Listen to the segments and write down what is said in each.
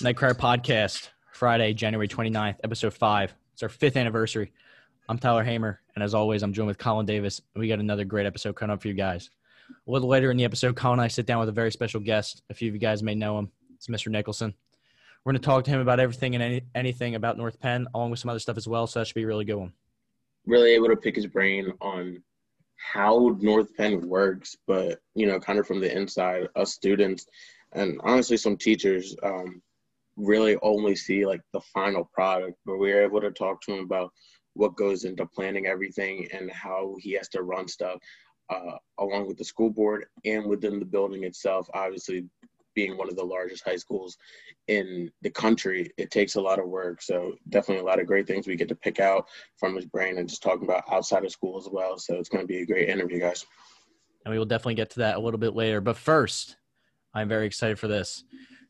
Nightcrawler Podcast, Friday, January 29th, episode five. It's our fifth anniversary. I'm Tyler Hamer, and as always, I'm joined with Colin Davis. And we got another great episode coming up for you guys. A little later in the episode, Colin and I sit down with a very special guest. A few of you guys may know him. It's Mr. Nicholson. We're going to talk to him about everything and any, anything about North Penn, along with some other stuff as well. So that should be a really good one. Really able to pick his brain on how North Penn works, but you know, kind of from the inside, us students, and honestly, some teachers um, really only see like the final product. But we were able to talk to him about what goes into planning everything and how he has to run stuff uh, along with the school board and within the building itself. Obviously, being one of the largest high schools in the country, it takes a lot of work. So definitely a lot of great things we get to pick out from his brain and just talking about outside of school as well. So it's going to be a great interview, guys. And we will definitely get to that a little bit later. But first, I'm very excited for this.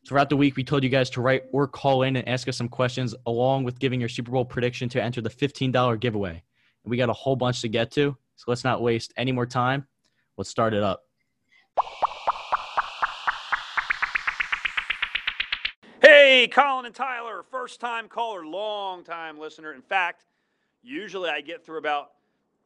Throughout the week, we told you guys to write or call in and ask us some questions, along with giving your Super Bowl prediction to enter the $15 giveaway. And we got a whole bunch to get to, so let's not waste any more time. Let's start it up. Hey, Colin and Tyler, first time caller, long time listener. In fact, usually I get through about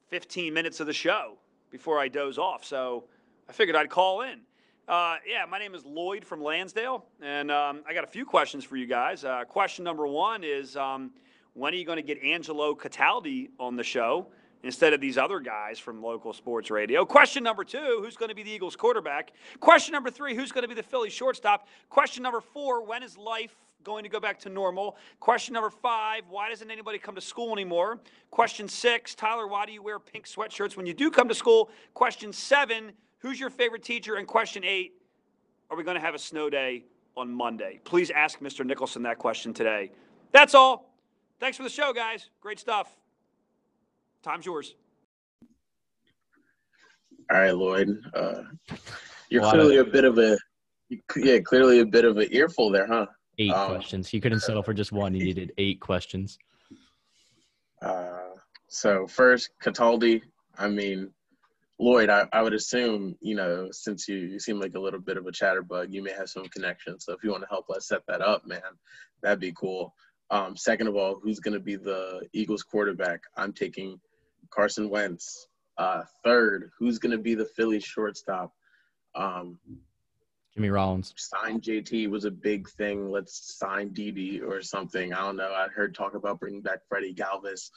15 minutes of the show before I doze off. So I figured I'd call in. Uh, yeah, my name is Lloyd from Lansdale, and um, I got a few questions for you guys. Uh, question number one is um, when are you going to get Angelo Cataldi on the show? instead of these other guys from local sports radio. Question number two who's going to be the Eagles quarterback? Question number three who's going to be the Philly shortstop? Question number four when is life going to go back to normal? Question number five why doesn't anybody come to school anymore? Question six Tyler, why do you wear pink sweatshirts when you do come to school? Question seven who's your favorite teacher? And question eight are we going to have a snow day on Monday? Please ask Mr. Nicholson that question today. That's all. Thanks for the show, guys. Great stuff. Time's yours. All right, Lloyd. Uh, you're clearly of, a bit of a yeah, clearly a bit of an earful there, huh? Eight um, questions. He couldn't settle for just one. He needed eight questions. Uh, so first, Cataldi. I mean, Lloyd. I, I would assume you know since you you seem like a little bit of a chatterbug, you may have some connections. So if you want to help us set that up, man, that'd be cool. Um, second of all, who's going to be the Eagles quarterback? I'm taking Carson Wentz. Uh, third, who's going to be the Phillies shortstop? Um, Jimmy Rollins. Sign JT was a big thing. Let's sign Didi or something. I don't know. I heard talk about bringing back Freddie Galvis.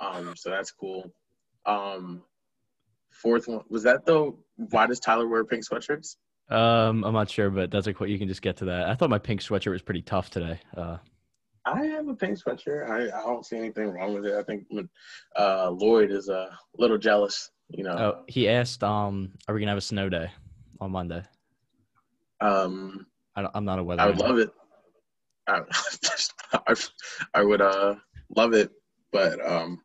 Um, so that's cool. Um, fourth one was that though. Why does Tyler wear pink sweatshirts? Um, I'm not sure, but that's like what you can just get to that. I thought my pink sweatshirt was pretty tough today. Uh, I have a pink sweatshirt. I, I don't see anything wrong with it. I think uh, Lloyd is a little jealous. You know. Oh, he asked, um, "Are we gonna have a snow day on Monday?" Um, I am not a weather. I would love it. I, I, I would uh love it, but um,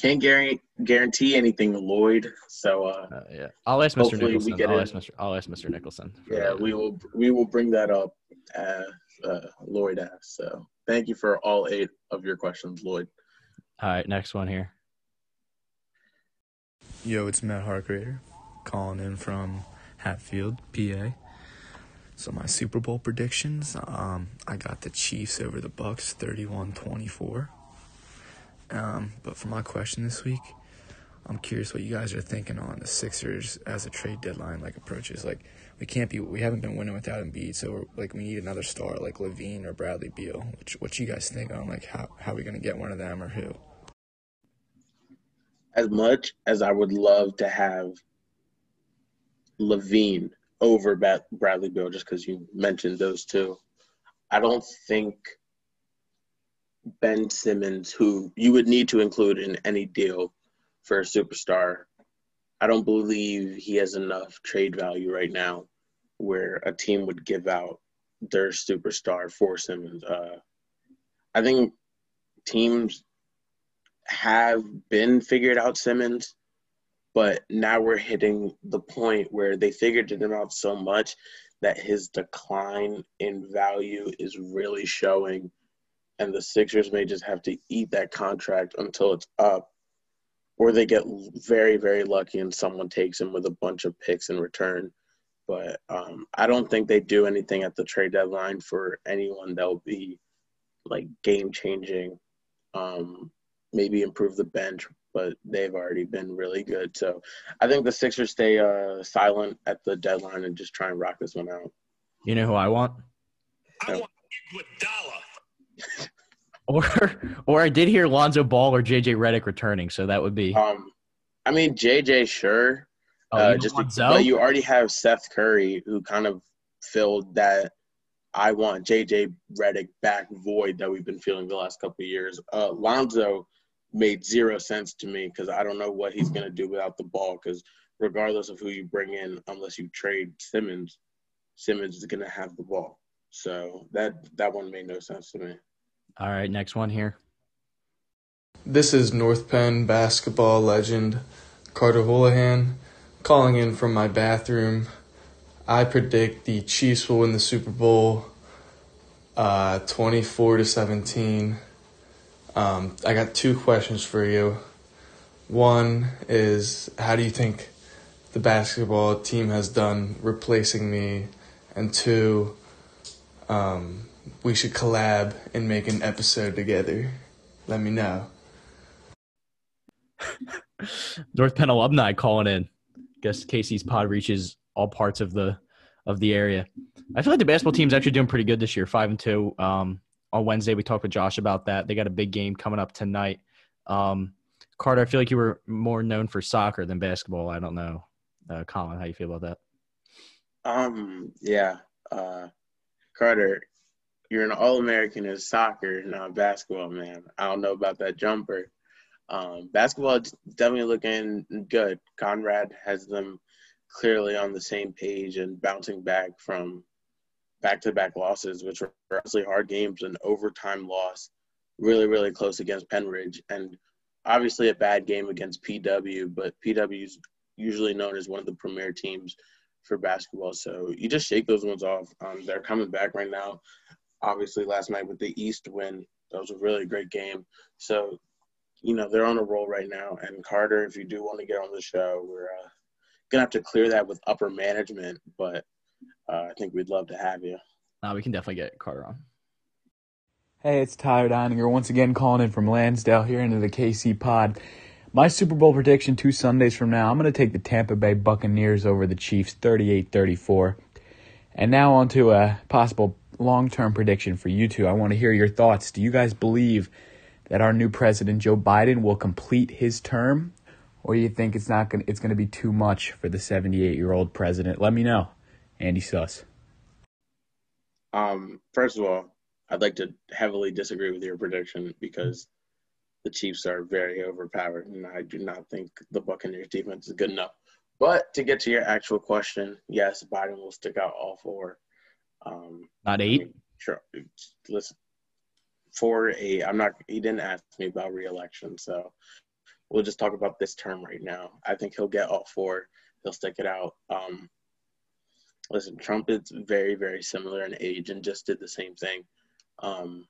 can't guarantee guarantee anything, Lloyd. So uh, uh yeah, I'll ask Mr. Nicholson. I'll ask Mr. I'll ask Mr. Nicholson. Yeah, that. we will we will bring that up as uh, Lloyd asked. So Thank you for all eight of your questions, Lloyd. All right, next one here. Yo, it's Matt Hargrader calling in from Hatfield, PA. So my Super Bowl predictions, um, I got the Chiefs over the Bucks 31-24. Um, but for my question this week, I'm curious what you guys are thinking on the Sixers as a trade deadline like approaches. Like we can't be we haven't been winning without Embiid, so like we need another star like LaVine or Bradley Beal. Which what you guys think on like how how are we gonna get one of them or who? As much as I would love to have LaVine over Bradley Beal, just because you mentioned those two, I don't think Ben Simmons, who you would need to include in any deal for a superstar, I don't believe he has enough trade value right now where a team would give out their superstar for Simmons. Uh, I think teams have been figured out Simmons, but now we're hitting the point where they figured him out so much that his decline in value is really showing. And the Sixers may just have to eat that contract until it's up or they get very very lucky and someone takes him with a bunch of picks in return but um, I don't think they do anything at the trade deadline for anyone that will be like game changing. Um, maybe improve the bench, but they've already been really good. So I think the Sixers stay uh, silent at the deadline and just try and rock this one out. You know who I want? I want Iguodala. Or or I did hear Lonzo Ball or JJ Redick returning, so that would be. Um, I mean JJ, sure, Oh, uh, just but you already have Seth Curry who kind of filled that. I want JJ Redick back void that we've been feeling the last couple of years. Uh, Lonzo made zero sense to me because I don't know what he's going to do without the ball. Because regardless of who you bring in, unless you trade Simmons, Simmons is going to have the ball. So that that one made no sense to me. All right, next one here. This is North Penn basketball legend Carter Houlihan calling in from my bathroom. I predict the Chiefs will win the Super Bowl uh, 24 to 17. Um, I got two questions for you. One is how do you think the basketball team has done replacing me? And two, um, we should collab and make an episode together. Let me know. North Penn alumni calling in. Guess Casey's pod reaches all parts of the of the area. I feel like the basketball team's actually doing pretty good this year, five and two. Um, on Wednesday, we talked with Josh about that. They got a big game coming up tonight. Um, Carter, I feel like you were more known for soccer than basketball. I don't know, uh, Colin, how you feel about that? Um, yeah. Uh, Carter, you're an All American in soccer, not basketball, man. I don't know about that jumper. Um, basketball definitely looking good. Conrad has them clearly on the same page and bouncing back from back to back losses, which were honestly hard games, an overtime loss, really, really close against Pennridge, and obviously a bad game against PW, but PW is usually known as one of the premier teams for basketball. So you just shake those ones off. Um, they're coming back right now. Obviously, last night with the East win, that was a really great game. So, you know, they're on a roll right now. And Carter, if you do want to get on the show, we're uh, gonna have to clear that with upper management, but uh, I think we'd love to have you. Uh, we can definitely get Carter on. Hey, it's Tyler Deininger once again calling in from Lansdale here into the KC pod. My Super Bowl prediction two Sundays from now, I'm going to take the Tampa Bay Buccaneers over the Chiefs 38 34. And now on to a possible long term prediction for you two. I want to hear your thoughts. Do you guys believe that our new president, Joe Biden, will complete his term? Or do you think it's not going it's going to be too much for the 78 year old president? Let me know. Andy Suss. Um, first of all, I'd like to heavily disagree with your prediction because the Chiefs are very overpowered, and I do not think the Buccaneers defense is good enough. But to get to your actual question, yes, Biden will stick out all four. Um, Not I eight. mean, sure. Listen, four, eight. I'm not. He didn't ask me about reelection, so we'll just talk about this term right now. I think he'll get all four. He'll stick it out. Um, listen, Trump is very, very similar in age and just did the same thing. Um,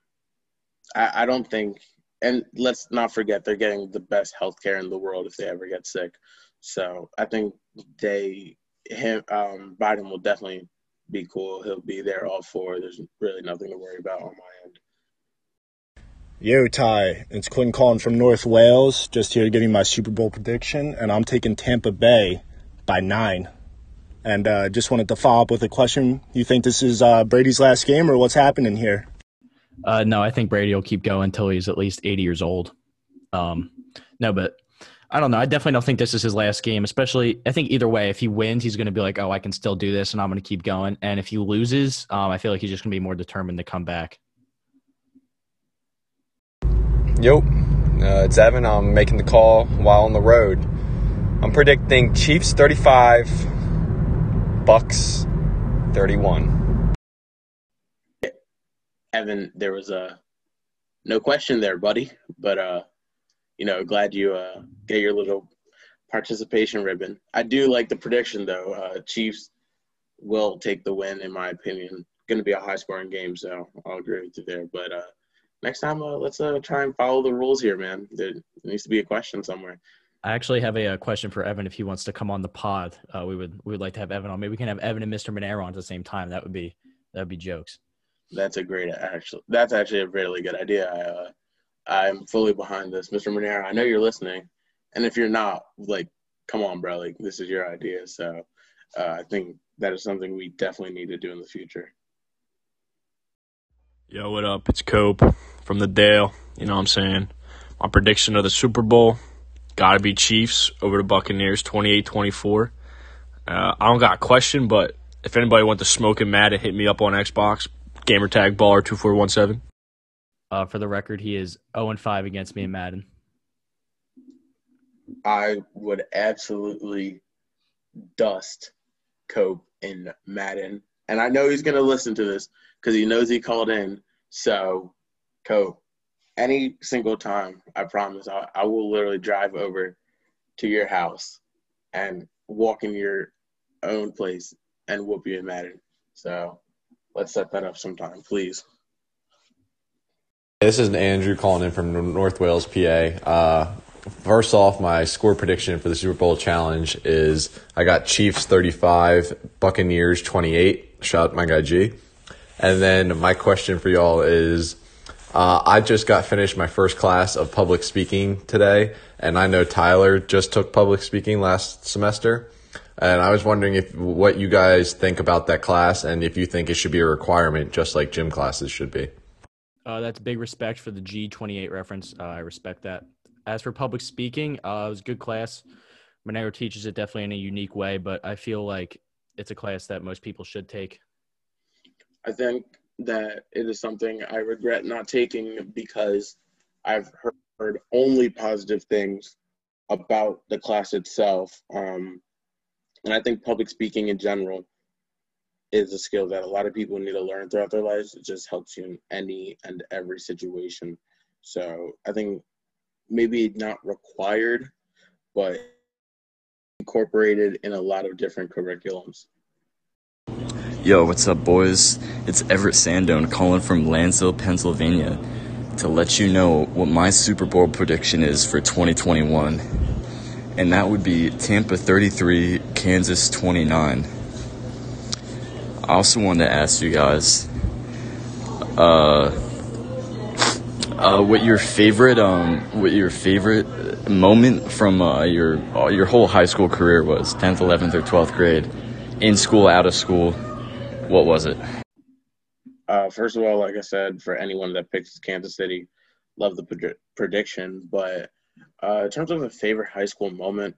I, I don't think, and let's not forget, they're getting the best healthcare in the world if they ever get sick. So I think they, him, um, Biden will definitely be cool. He'll be there all four. There's really nothing to worry about on my end. Yo, Ty, it's Quinn calling from North Wales. Just here getting my Super Bowl prediction, and I'm taking Tampa Bay by nine. And uh, just wanted to follow up with a question. You think this is uh, Brady's last game, or what's happening here? Uh, no, I think Brady will keep going until he's at least 80 years old. Um, no, but I don't know. I definitely don't think this is his last game, especially I think either way, if he wins, he's going to be like, oh, I can still do this and I'm going to keep going. And if he loses, um, I feel like he's just going to be more determined to come back. Yo, uh, it's Evan. I'm making the call while on the road. I'm predicting Chiefs 35, Bucks 31. Evan, there was a no question there, buddy. But uh, you know, glad you uh get your little participation ribbon. I do like the prediction though. Uh, Chiefs will take the win, in my opinion. Going to be a high scoring game, so I'll agree with you there. But uh, next time, uh, let's uh, try and follow the rules here, man. There needs to be a question somewhere. I actually have a, a question for Evan if he wants to come on the pod. Uh, we would we would like to have Evan on. Maybe we can have Evan and Mr. Monero on at the same time. That would be that would be jokes. That's a great actually. That's actually a really good idea. I, uh, I'm fully behind this, Mr. Monero. I know you're listening, and if you're not, like, come on, bro. Like, this is your idea. So, uh, I think that is something we definitely need to do in the future. Yo, what up? It's Cope from the Dale. You know what I'm saying? My prediction of the Super Bowl got to be Chiefs over the Buccaneers 28 24. Uh, I don't got a question, but if anybody wants to smoke and mad, hit me up on Xbox. Gamertag baller 2417. Uh, for the record, he is 0 and 5 against me in Madden. I would absolutely dust Cope in Madden. And I know he's going to listen to this because he knows he called in. So, Cope, any single time, I promise, I, I will literally drive over to your house and walk in your own place and whoop you in Madden. So, let's set that up sometime, please. This is Andrew calling in from North Wales, PA. Uh, first off, my score prediction for the Super Bowl challenge is I got Chiefs 35, Buccaneers 28. Shout out my guy G. And then my question for y'all is uh, I just got finished my first class of public speaking today, and I know Tyler just took public speaking last semester. And I was wondering if what you guys think about that class and if you think it should be a requirement just like gym classes should be. Uh, that's big respect for the G28 reference. Uh, I respect that. As for public speaking, uh, it was a good class. Monero teaches it definitely in a unique way, but I feel like it's a class that most people should take. I think that it is something I regret not taking because I've heard, only positive things about the class itself. Um, and I think public speaking in general is a skill that a lot of people need to learn throughout their lives. It just helps you in any and every situation. So I think maybe not required, but incorporated in a lot of different curriculums. Yo, what's up, boys? It's Everett Sandone calling from Lansdale, Pennsylvania, to let you know what my Super Bowl prediction is for 2021. And that would be Tampa 33, Kansas 29. I also wanted to ask you guys, uh, uh, what your favorite, um, what your favorite moment from uh, your uh, your whole high school career was, 10th, 11th, or 12th grade, in school, out of school. What was it? Uh, first of all, like I said, for anyone that picks Kansas City, love the pred- prediction. But uh, in terms of a favorite high school moment,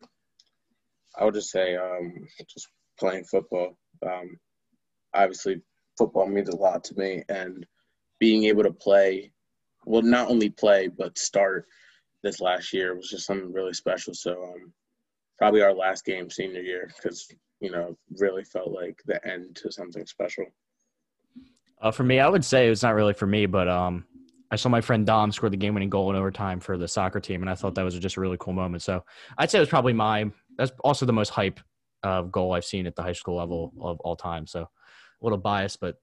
I would just say um, just playing football. Um, obviously, football means a lot to me, and being able to play, well, not only play but start this last year was just something really special. So, um, probably our last game senior year because you know really felt like the end to something special. Uh, for me, I would say it's not really for me, but um, I saw my friend Dom score the game-winning goal in overtime for the soccer team, and I thought that was just a really cool moment. So I'd say it was probably my. That's also the most hype uh, goal I've seen at the high school level of all time. So little biased, but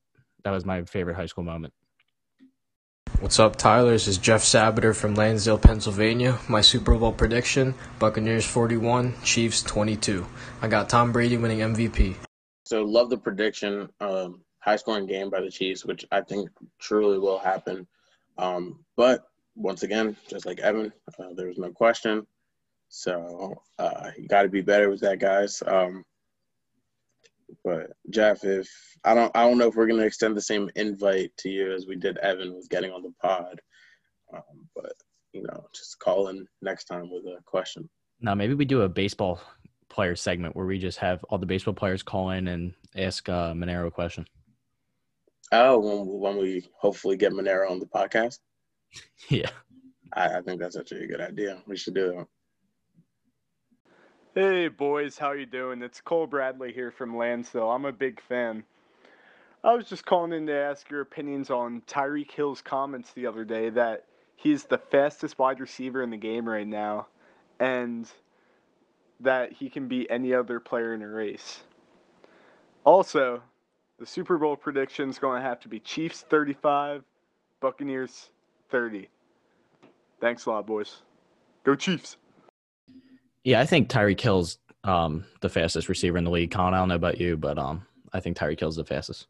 that was my favorite high school moment. What's up, Tyler? This is Jeff Sabater from Lansdale, Pennsylvania. My Super Bowl prediction Buccaneers 41, Chiefs 22. I got Tom Brady winning MVP. So, love the prediction. Um, high scoring game by the Chiefs, which I think truly will happen. Um, but once again, just like Evan, uh, there was no question. So, uh, you got to be better with that, guys. Um, but Jeff, if I don't, I don't know if we're gonna extend the same invite to you as we did Evan with getting on the pod. Um, but you know, just call in next time with a question. Now, maybe we do a baseball player segment where we just have all the baseball players call in and ask uh, Monero a question. Oh, when, when we hopefully get Monero on the podcast. yeah, I, I think that's actually a good idea. We should do it. Hey boys, how you doing? It's Cole Bradley here from Lansdale. I'm a big fan. I was just calling in to ask your opinions on Tyreek Hill's comments the other day that he's the fastest wide receiver in the game right now and that he can beat any other player in a race. Also, the Super Bowl prediction is going to have to be Chiefs 35, Buccaneers 30. Thanks a lot, boys. Go Chiefs. Yeah, I think Tyreek Hill's um, the fastest receiver in the league. Colin, I don't know about you, but um, I think Tyreek Hill's the fastest.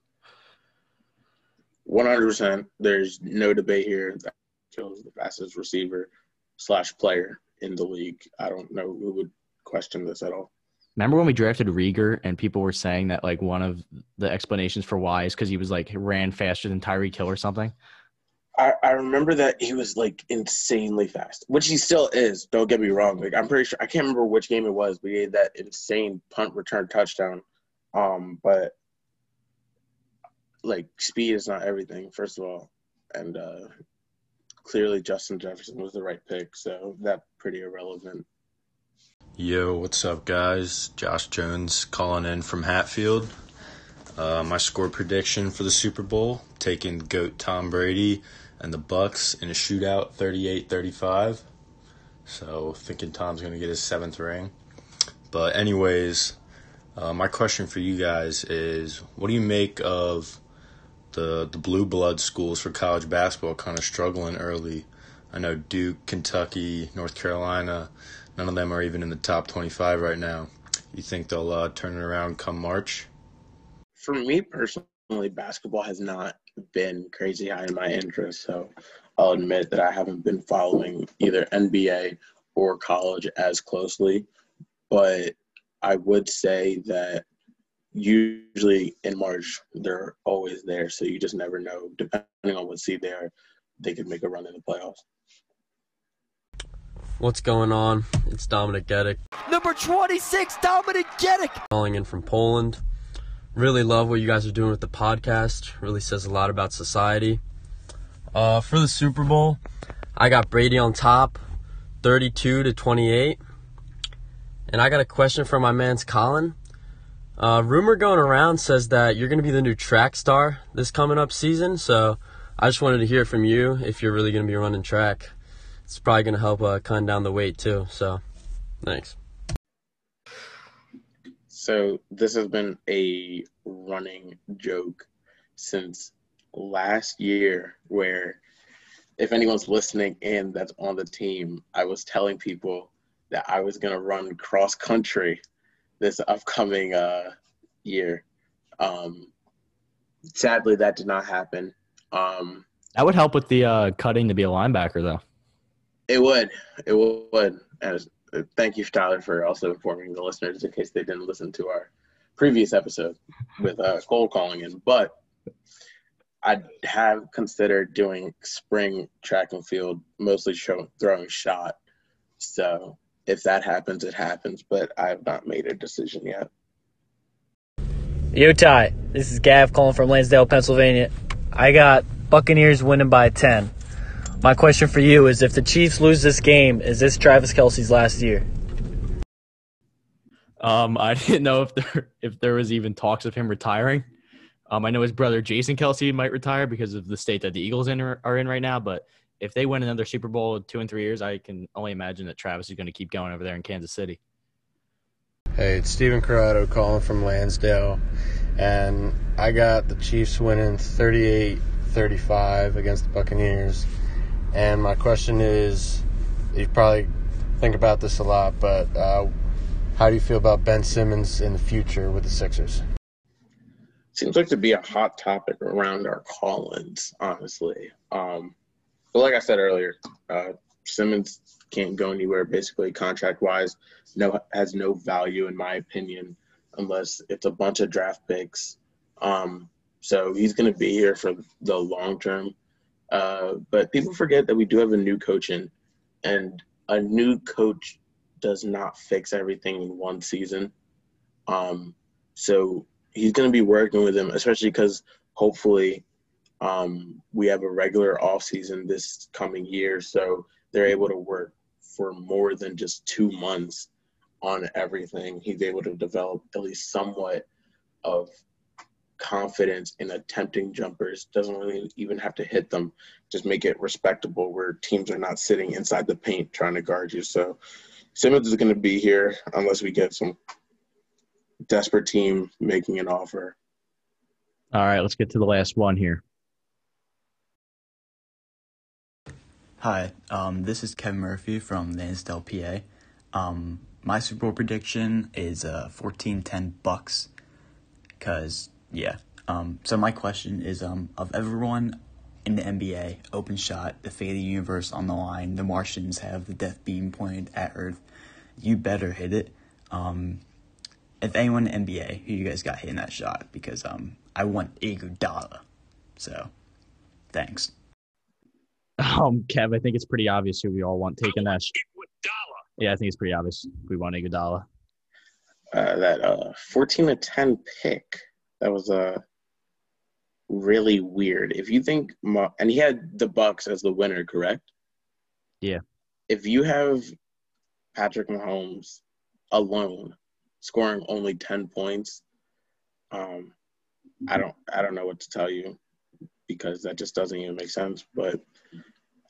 One hundred percent. There's no debate here. That Hill's the fastest receiver slash player in the league. I don't know who would question this at all. Remember when we drafted Reagor and people were saying that like one of the explanations for why is because he was like ran faster than Tyreek Hill or something? I, I remember that he was like insanely fast, which he still is. Don't get me wrong. Like I'm pretty sure I can't remember which game it was, but he had that insane punt return touchdown. Um, but like speed is not everything, first of all, and uh, clearly Justin Jefferson was the right pick, so that pretty irrelevant. Yo, what's up, guys? Josh Jones calling in from Hatfield. Uh, my score prediction for the Super Bowl: taking goat Tom Brady and the Bucks in a shootout, 38-35. So thinking Tom's gonna get his seventh ring. But anyways, uh, my question for you guys is: What do you make of the the blue blood schools for college basketball kind of struggling early? I know Duke, Kentucky, North Carolina. None of them are even in the top 25 right now. You think they'll uh, turn it around come March? For me personally, basketball has not been crazy high in my interest, so I'll admit that I haven't been following either NBA or college as closely. But I would say that usually in March they're always there, so you just never know. Depending on what seed they are, they could make a run in the playoffs. What's going on? It's Dominic Gedek. Number 26, Dominic Gedek. Calling in from Poland. Really love what you guys are doing with the podcast. Really says a lot about society. Uh, for the Super Bowl, I got Brady on top, 32 to 28. And I got a question for my man's Colin. Uh, rumor going around says that you're going to be the new track star this coming up season. So I just wanted to hear from you if you're really going to be running track it's probably going to help uh, cut down the weight too. So, thanks. So this has been a running joke since last year, where if anyone's listening in that's on the team, I was telling people that I was going to run cross country this upcoming uh, year. Um, sadly, that did not happen. Um, that would help with the uh, cutting to be a linebacker, though. It would. It would. And thank you, Tyler, for also informing the listeners in case they didn't listen to our previous episode with uh, cold calling in. But I have considered doing spring track and field, mostly show, throwing shot. So if that happens, it happens. But I have not made a decision yet. Yo, Ty. This is Gav calling from Lansdale, Pennsylvania. I got Buccaneers winning by 10. My question for you is if the Chiefs lose this game, is this Travis Kelce's last year? Um, I didn't know if there if there was even talks of him retiring. Um, I know his brother Jason Kelce might retire because of the state that the Eagles in are, are in right now. But if they win another Super Bowl in two and three years, I can only imagine that Travis is going to keep going over there in Kansas City. Hey, it's Steven Corrado calling from Lansdale, and I got the Chiefs winning 38-35 against the Buccaneers. And my question is you probably think about this a lot, but uh, how do you feel about Ben Simmons in the future with the Sixers? Seems like to be a hot topic around our call-ins, honestly. Um, but like I said earlier, uh, Simmons can't go anywhere basically contract-wise. No, has no value in my opinion unless it's a bunch of draft picks. Um, so he's going to be here for the long term. Uh, but people forget that we do have a new coach in, and a new coach does not fix everything in one season. Um, so he's going to be working with him, especially because hopefully um, we have a regular off season this coming year, so they're able to work for more than just two months on everything. He's able to develop at least somewhat of confidence in attempting jumpers. Doesn't really even have to hit them. Just make it respectable where teams are not sitting inside the paint trying to guard you. So Simmons is going to be here unless we get some desperate team making an offer. All right, let's get to the last one here. Hi, um, this is Kevin Murphy from Lansdale, PA. Um, my Super Bowl prediction is uh 14-10 Bucks. Cause yeah. Um. So my question is um of everyone in the NBA, open shot, the fate of the universe on the line. The Martians have the death beam pointed at Earth. You better hit it. Um. If anyone in the NBA, who you guys got hitting that shot? Because um I want Iguodala. So, thanks. Um, Kev, I think it's pretty obvious who we all want taking that. Sh- yeah, I think it's pretty obvious. We want Iguodala. Uh, that uh, 14 to 10 pick, that was uh, really weird. If you think, Ma- and he had the Bucks as the winner, correct? Yeah. If you have Patrick Mahomes alone scoring only 10 points, um, I don't, I don't know what to tell you because that just doesn't even make sense. But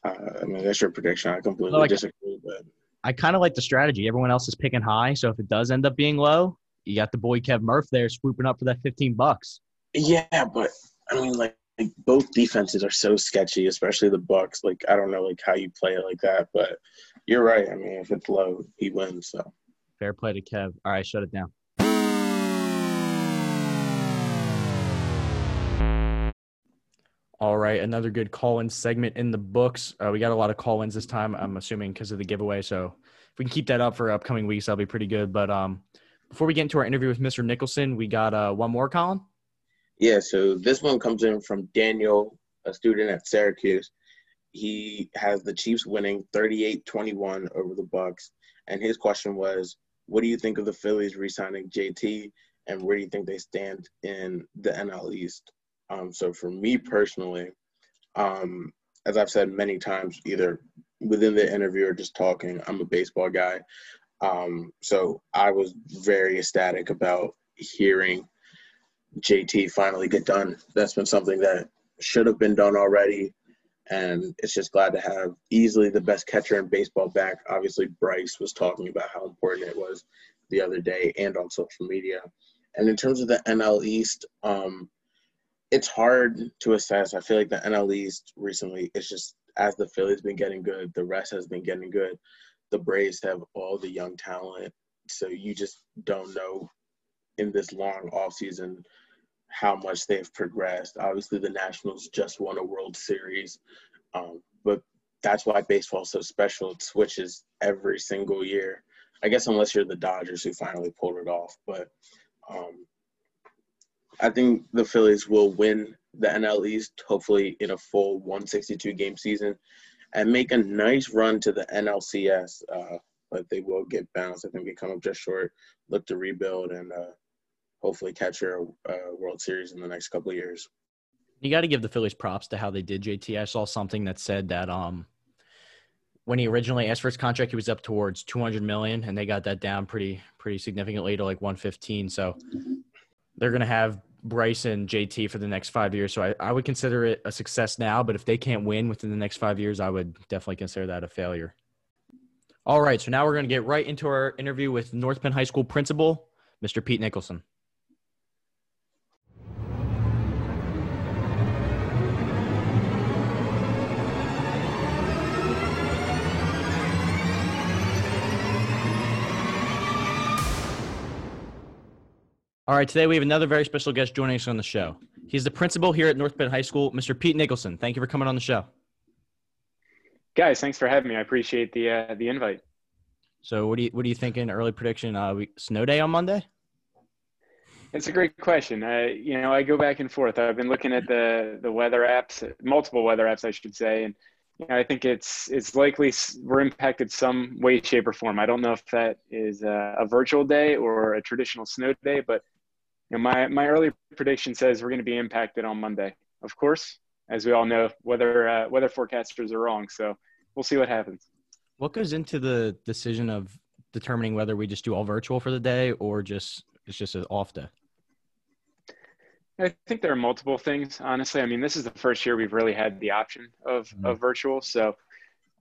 uh, I mean, that's your prediction. I completely Like- disagree. But I kind of like the strategy. Everyone else is picking high, so if it does end up being low, you got the boy Kev Murph there swooping up for that 15 bucks. yeah, but I mean, like, like both defenses are so sketchy, especially the Bucks. Like, I don't know, like how you play it like that. But you're right. I mean, if it's low, he wins. So Fair play to Kev. All right, shut it down. All right, another good call-in segment in the books. Uh, we got a lot of call-ins this time. I'm assuming because of the giveaway. So if we can keep that up for upcoming weeks, that'll be pretty good. But um, before we get into our interview with Mr. Nicholson, we got uh, one more, Colin. Yeah, so this one comes in from Daniel, a student at Syracuse. He has the Chiefs winning 38-21 over the Bucks, and his question was, "What do you think of the Phillies re-signing JT, and where do you think they stand in the NL East?" Um, so for me personally, um, as I've said many times, either within the interview or just talking, I'm a baseball guy. Um, so I was very ecstatic about hearing JT finally get done. That's been something that should have been done already. And it's just glad to have easily the best catcher in baseball back. Obviously, Bryce was talking about how important it was the other day and on social media. And in terms of the NL East, um, it's hard to assess. I feel like the NL East recently, it's just as the Phillies been getting good, the rest has been getting good. The Braves have all the young talent. So you just don't know in this long offseason how much they've progressed. Obviously, the Nationals just won a World Series, um, but that's why baseball is so special. It switches every single year. I guess unless you're the Dodgers who finally pulled it off, but um, I think the Phillies will win the NL East, hopefully in a full 162 game season, and make a nice run to the NLCS. Uh, but they will get bounced. I think they come up just short. Look to rebuild and uh, hopefully capture a, a World Series in the next couple of years. You got to give the Phillies props to how they did JT. I saw something that said that um, when he originally asked for his contract, he was up towards 200 million, and they got that down pretty pretty significantly to like 115. So they're gonna have Bryce and JT for the next five years. So I, I would consider it a success now, but if they can't win within the next five years, I would definitely consider that a failure. All right, so now we're gonna get right into our interview with North Penn High School principal, Mr. Pete Nicholson. All right, today we have another very special guest joining us on the show. He's the principal here at North Penn High School, Mr. Pete Nicholson. Thank you for coming on the show. Guys, thanks for having me. I appreciate the uh, the invite. So, what do you what are you thinking? Early prediction? Uh, we, snow day on Monday? It's a great question. Uh, you know, I go back and forth. I've been looking at the the weather apps, multiple weather apps, I should say, and you know, I think it's it's likely we're impacted some way, shape, or form. I don't know if that is a, a virtual day or a traditional snow day, but know, my my early prediction says we're going to be impacted on Monday. Of course, as we all know, weather uh, weather forecasters are wrong, so we'll see what happens. What goes into the decision of determining whether we just do all virtual for the day or just it's just an off day? I think there are multiple things, honestly. I mean, this is the first year we've really had the option of, of virtual. So,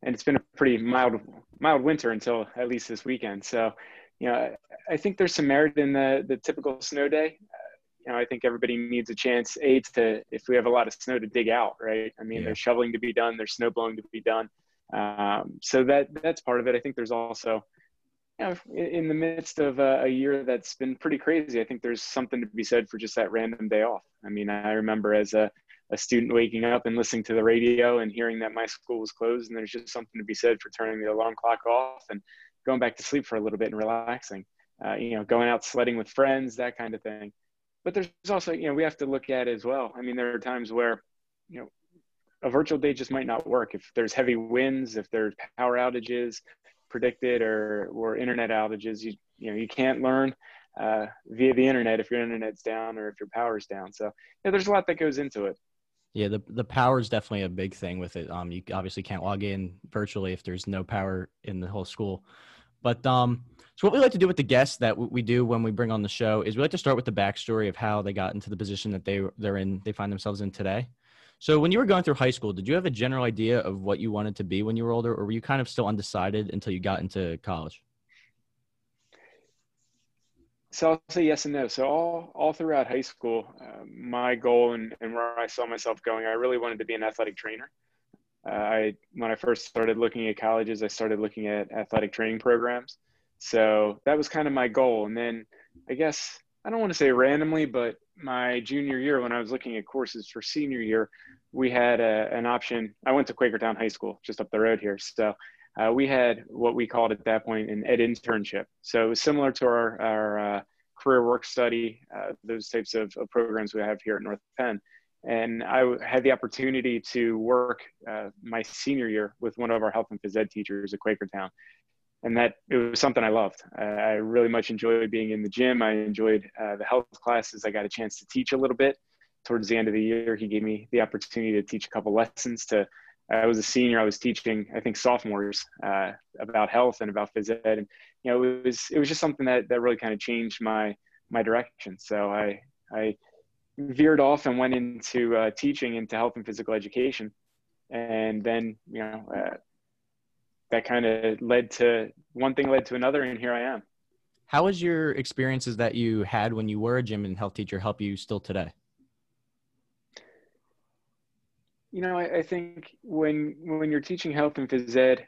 and it's been a pretty mild, mild winter until at least this weekend. So, you know, I, I think there's some merit in the, the typical snow day. Uh, you know, I think everybody needs a chance, A, to, if we have a lot of snow to dig out, right? I mean, Yeah. there's shoveling to be done, there's snow blowing to be done. Um, so that, that's part of it. I think there's also, you know, in the midst of a, a, year that's been pretty crazy, I think there's something to be said for just that random day off. I mean, I remember as a, a student waking up and listening to the radio and hearing that my school was closed, and there's just something to be said for turning the alarm clock off and going back to sleep for a little bit and relaxing. Uh, you know, going out sledding with friends, that kind of thing. But there's also, you know, we have to look at as well. I mean, there are times where, you know, a virtual day just might not work if there's heavy winds, if there's power outages, predicted or or internet outages you you know you can't learn uh, via the internet if your internet's down or if your power's down so yeah, there's a lot that goes into it yeah the the power is definitely a big thing with it um you obviously can't log in virtually if there's no power in the whole school but um so what we like to do with the guests that we do when we bring on the show is we like to start with the backstory of how they got into the position that they they're in they find themselves in today so when you were going through high school, did you have a general idea of what you wanted to be when you were older, or were you kind of still undecided until you got into college? So I'll say yes and no. So all all throughout high school, uh, my goal and, and where I saw myself going, I really wanted to be an athletic trainer. Uh, I when I first started looking at colleges, I started looking at athletic training programs. So that was kind of my goal. And then I guess I don't want to say randomly, but my junior year when I was looking at courses for senior year, we had a, an option. I went to Quakertown High School just up the road here. So uh, we had what we called at that point an ed internship. So it was similar to our, our uh, career work study, uh, those types of, of, programs we have here at North Penn. And I had the opportunity to work uh, my senior year with one of our health and phys ed teachers at Quakertown and that it was something I loved. I really much enjoyed being in the gym. I enjoyed uh, the health classes. I got a chance to teach a little bit. Towards the end of the year, he gave me the opportunity to teach a couple lessons. To I was a senior. I was teaching, I think, sophomores uh, about health and about phys ed, and you know, it was it was just something that that really kind of changed my my direction. So I I veered off and went into uh, teaching into health and physical education, and then you know uh, that kind of led to one thing led to another, and here I am. How was your experiences that you had when you were a gym and health teacher help you still today? You know, I, I think when when you're teaching health and phys ed,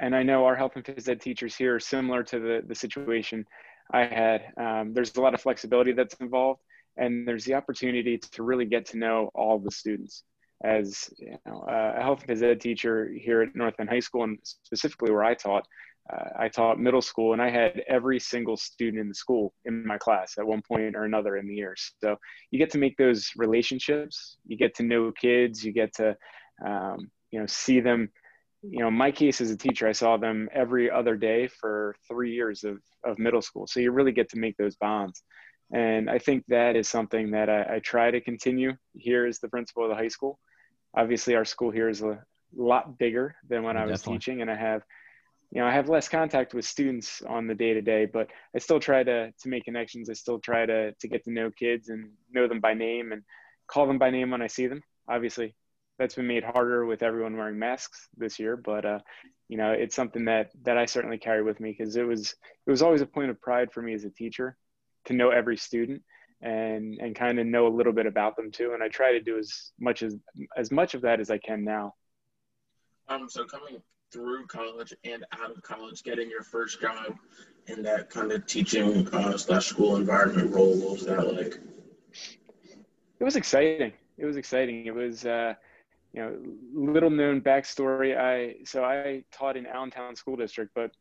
and I know our health and phys ed teachers here are similar to the the situation I had. Um, there's a lot of flexibility that's involved, and there's the opportunity to really get to know all the students as you know, a health phys ed teacher here at North Penn High School, and specifically where I taught, uh, I taught middle school, and I had every single student in the school in my class at one point or another in the year. So you get to make those relationships. You get to know kids. You get to, um, you know, see them. You know, in my case as a teacher, I saw them every other day for three years of, of middle school. So you really get to make those bonds. And I think that is something that I, I try to continue here as the principal of the high school obviously our school here is a lot bigger than when I was teaching, and I have, you know, I have less contact with students on the day to day, but I still try to to make connections. I still try to to get to know kids and know them by name and call them by name when I see them. Obviously, that's been made harder with everyone wearing masks this year, but uh, you know, it's something that that I certainly carry with me because it was it was always a point of pride for me as a teacher to know every student and and kind of know a little bit about them too. And I try to do as much as as much of that as I can now. Um, so coming through college and out of college, getting your first job in that kind of teaching uh, slash school environment role, what was that like? It was exciting. It was exciting. It was, uh, you know, little known backstory. I so I taught in Allentown School District, but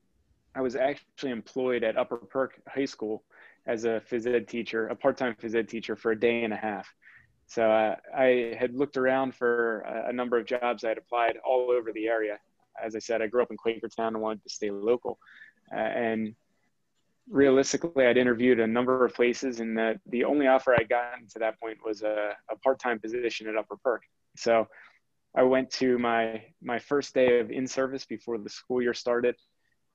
I was actually employed at Upper Perk High School as a phys ed teacher, a part-time phys ed teacher for a day and a half. So uh, I had looked around for a, number of jobs. I had applied all over the area. As I said, I grew up in Quakertown and wanted to stay local. Uh, and realistically, I'd interviewed a number of places, and the, the only offer I'd gotten to that point was a, a part-time position at Upper Perk. So I went to my my first day of in service before the school year started.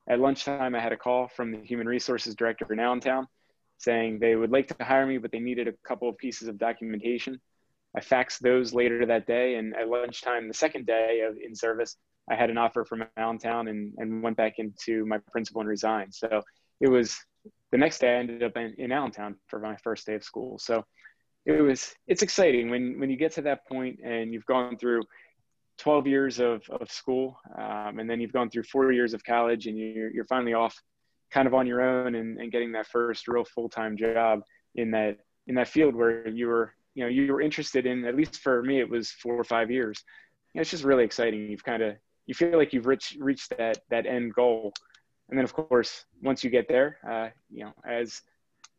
At lunchtime, I had a call from the human resources director in Allentown saying they would like to hire me, but they needed a couple of pieces of documentation. I faxed those later that day, and at lunchtime, the second day of in service, I had an offer from Allentown and, and went back into my principal and resigned. So it was the next day I ended up in, in Allentown for my first day of school. So it was it's exciting when when you get to that point and you've gone through 12 years of, of school um, and then you've gone through four years of college and you're, you're finally off kind of on your own and, and getting that first real full-time job in that in that field where you were you know you were interested in at least for me it was four or five years. You know, it's just really exciting. You've kind of you feel like you've reached reached that that end goal. And then of course once you get there uh, you know as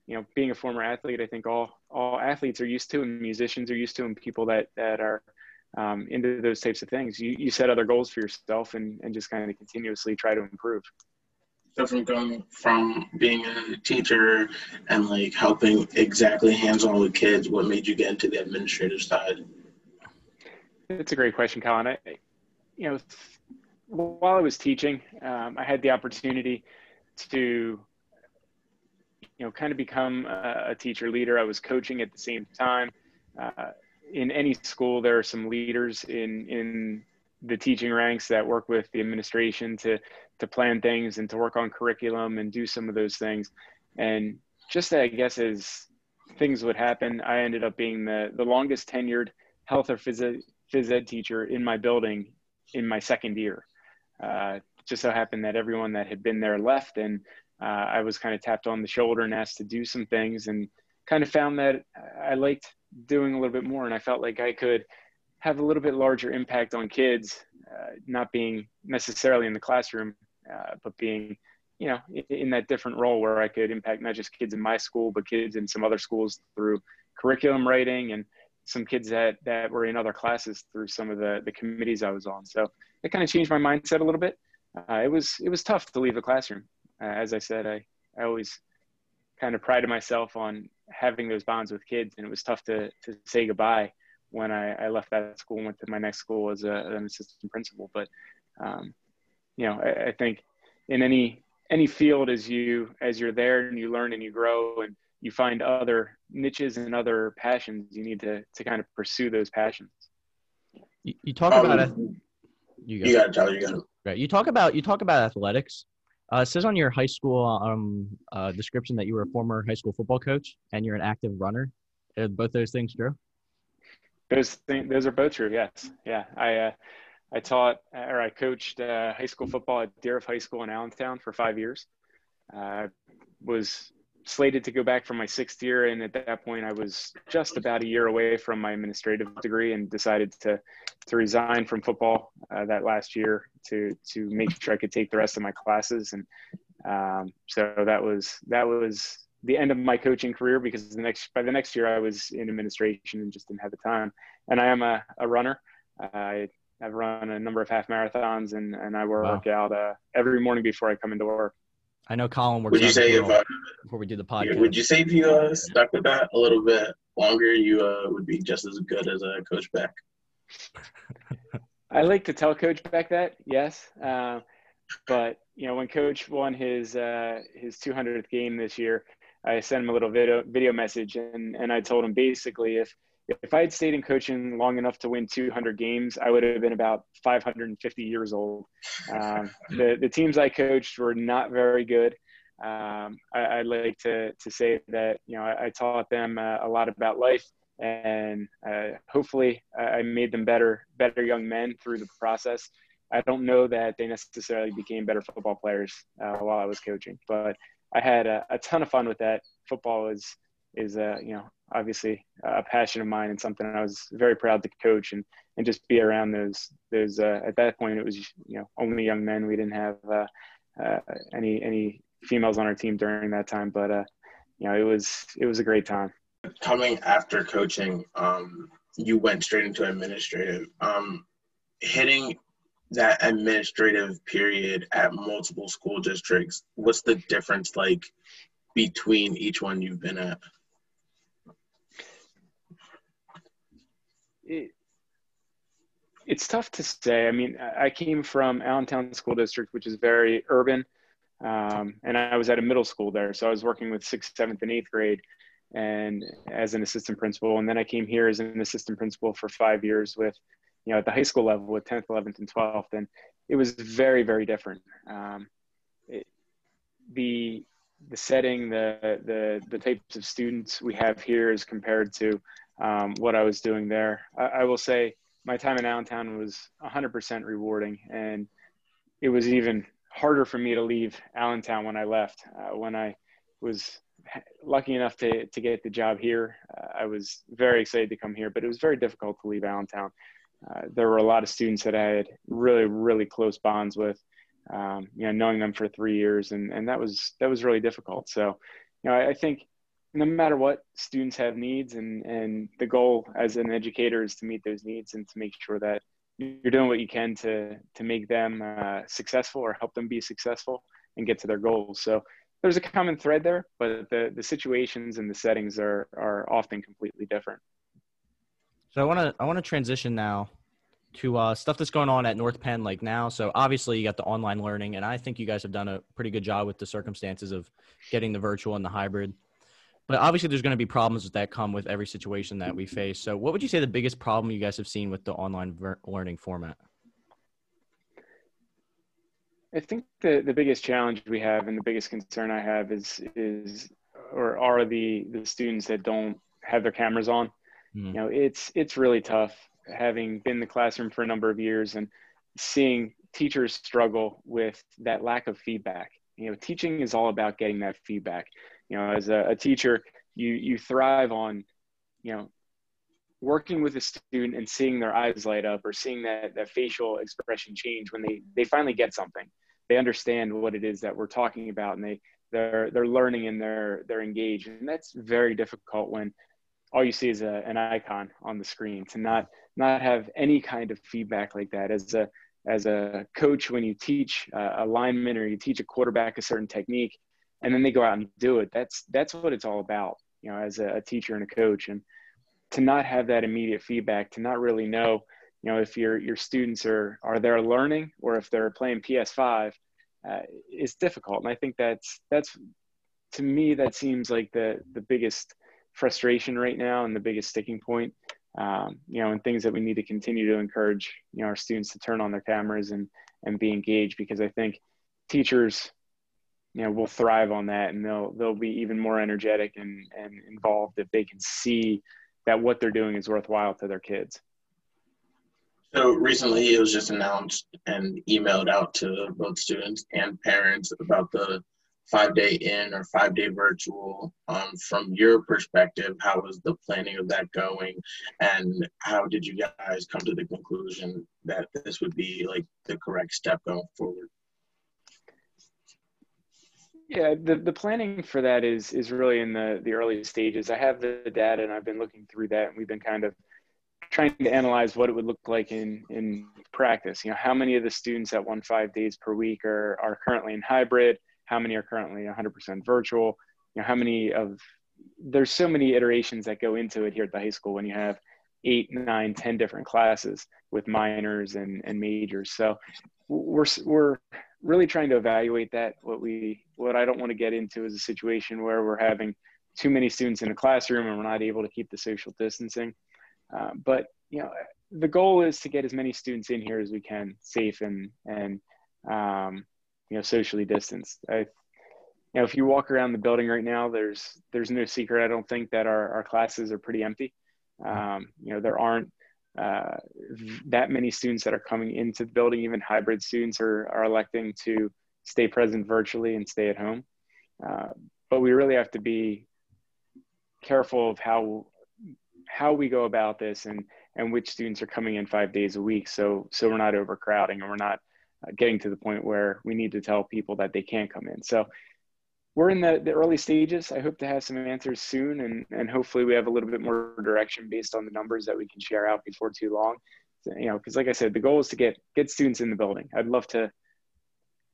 you know being a former athlete i think all all athletes are used to and musicians are used to and people that that are um, into those types of things. You, you set other goals for yourself and, and just kind of continuously try to improve From going from being a teacher and like helping exactly hands-on with kids, what made you get into the administrative side? It's a great question, Colin. I, you know, while I was teaching, um, I had the opportunity to, you know, kind of become a, a teacher leader. I was coaching at the same time. Uh, in any school, there are some leaders in in the teaching ranks that work with the administration to to plan things and to work on curriculum and do some of those things. And just I guess as things would happen, I ended up being the the longest tenured health or phys phys ed teacher in my building in my second year. Uh, just so happened that everyone that had been there left, and uh, I was kind of tapped on the shoulder and asked to do some things, and kind of found that I liked doing a little bit more, and I felt like I could have a little bit larger impact on kids, uh, not being necessarily in the classroom, uh, but being, you know, in, that different role where I could impact not just kids in my school, but kids in some other schools through curriculum writing and some kids that, that were in other classes through some of the, the committees I was on. So it kind of changed my mindset a little bit. Uh, it was, it was tough to leave the classroom. Uh, as I said, I, I always kind of prided myself on having those bonds with kids and it was tough to, to say goodbye when I, I left that school and went to my next school as a, an assistant principal. But, um, you know, I, I, think in any, any field as you, as you're there and you learn and you grow and you find other niches and other passions, you need to, to kind of pursue those passions. You, you talk um, about it. You, you got it, Tyler. You got it. Right. You talk about, you talk about athletics. Uh, it says on your high school um, uh, description that you were a former high school football coach and you're an active runner. Are both those things true? Those things, those are both true. Yes. Yeah. I, uh, I taught or I coached uh, high school football at Dieruff High School in Allentown for five years. Uh, was slated to go back for my sixth year, and at that point, I was just about a year away from my administrative degree, and decided to to resign from football uh, that last year to to make sure I could take the rest of my classes. And um, so that was that was the end of my coaching career because the next by the next year I was in administration and just didn't have the time. And I am a, a runner. I have run a number of half marathons and, and I work wow. out uh, every morning before I come into work. I know Colin works. Would you say if uh, before we do the podcast? Would you say if you uh, stuck with that a little bit longer, you uh, would be just as good as a Coach Beck? I like to tell Coach Beck that, yes. Uh, but you know, when Coach won his uh, his 200th game this year, I sent him a little video video message, and and I told him basically if if I had stayed in coaching long enough to win 200 games, I would have been about 550 years old. Um, the the teams I coached were not very good. Um, I, would like to to say that you know I, I taught them uh, a lot about life, and uh, hopefully I made them better better young men through the process. I don't know that they necessarily became better football players uh, while I was coaching, but I had a, a ton of fun with that. Football is is uh, you know obviously a passion of mine and something I was very proud to coach and and just be around those those uh, at that point it was you know only young men. We didn't have uh, uh, any any females on our team during that time but uh, you know it was it was a great time. Coming after coaching um, you went straight into administrative. Um, hitting that administrative period at multiple school districts, what's the difference like between each one you've been at? It, it's tough to say. I mean, I came from Allentown School District, which is very urban, um, and I was at a middle school there. So I was working with sixth, seventh, and eighth grade, and as an assistant principal. And then I came here as an assistant principal for five years with you know, at the high school level with 10th, 11th, and 12th. And it was very, very different. Um, it, the the setting, the, the the types of students we have here as compared to um, what I was doing there. I, I, will say my time in Allentown was 100% rewarding, and it was even harder for me to leave Allentown when I left. Uh, when I was lucky enough to, to get the job here, uh, I was very excited to come here, but it was very difficult to leave Allentown. Uh, there were a lot of students that I had really, really close bonds with, um, you know, knowing them for three years, and, and that was that was really difficult. So, you know, I, I think no matter what, students have needs, and and the goal as an educator is to meet those needs and to make sure that you're doing what you can to to make them uh, successful or help them be successful and get to their goals. So there's a common thread there, but the the situations and the settings are are often completely different. So I want to I want to transition now to uh, stuff that's going on at North Penn like now. So obviously you got the online learning, and I think you guys have done a pretty good job with the circumstances of getting the virtual and the hybrid. But obviously there's going to be problems that come with every situation that we face. So what would you say the biggest problem you guys have seen with the online ver- learning format? I think the, the biggest challenge we have and the biggest concern I have is is or are the the students that don't have their cameras on Mm. You know, it's it's really tough having been in the classroom for a number of years and seeing teachers struggle with that lack of feedback. You know, teaching is all about getting that feedback. You know, as a, a teacher, you you thrive on, you know, working with a student and seeing their eyes light up or seeing that that facial expression change when they they finally get something. They understand what it is that we're talking about and they they're they're learning and they're they're engaged. And that's very difficult when all you see is a, an icon on the screen to not not have any kind of feedback like that as a as a coach when you teach uh, a lineman or you teach a quarterback a certain technique and then they go out and do it that's that's what it's all about you know as a, a teacher and a coach and to not have that immediate feedback to not really know you know if your your students are are there learning or if they're playing ps5 uh, is difficult and i think that's that's to me that seems like the the biggest frustration right now and the biggest sticking point. Um, you know, and things that we need to continue to encourage, you know, our students to turn on their cameras and and be engaged because I think teachers, you know, will thrive on that and they'll they'll be even more energetic and and involved if they can see that what they're doing is worthwhile to their kids. So recently, it was just announced and emailed out to both students and parents about the five day in or five day virtual. Um, from your perspective, how was the planning of that going, and how did you guys come to the conclusion that this would be like the correct step going forward? Yeah, the, the planning for that is is really in the the early stages. I have the data and I've been looking through that, and we've been kind of trying to analyze what it would look like in in practice. You know, how many of the students that one five days per week are are currently in hybrid? how many are currently 100% virtual you know how many of there's so many iterations that go into it here at the high school when you have eight nine ten different classes with minors and, and majors so we're we're really trying to evaluate that what we what i don't want to get into is a situation where we're having too many students in a classroom and we're not able to keep the social distancing uh, but you know the goal is to get as many students in here as we can safe and and um, you know socially distanced. I, you know, if you walk around the building right now, there's there's no secret. I don't think that our our classes are pretty empty. Um, you know, there aren't uh, that many students that are coming into the building. Even hybrid students are are electing to stay present virtually and stay at home. Uh, but we really have to be careful of how how we go about this and and which students are coming in five days a week so so we're not overcrowding and we're not uh, getting to the point where we need to tell people that they can't come in. So we're in the, the early stages. I hope to have some answers soon, and, and hopefully we have a little bit more direction based on the numbers that we can share out before too long. So, you know, because like I said, the goal is to get get students in the building. I'd love to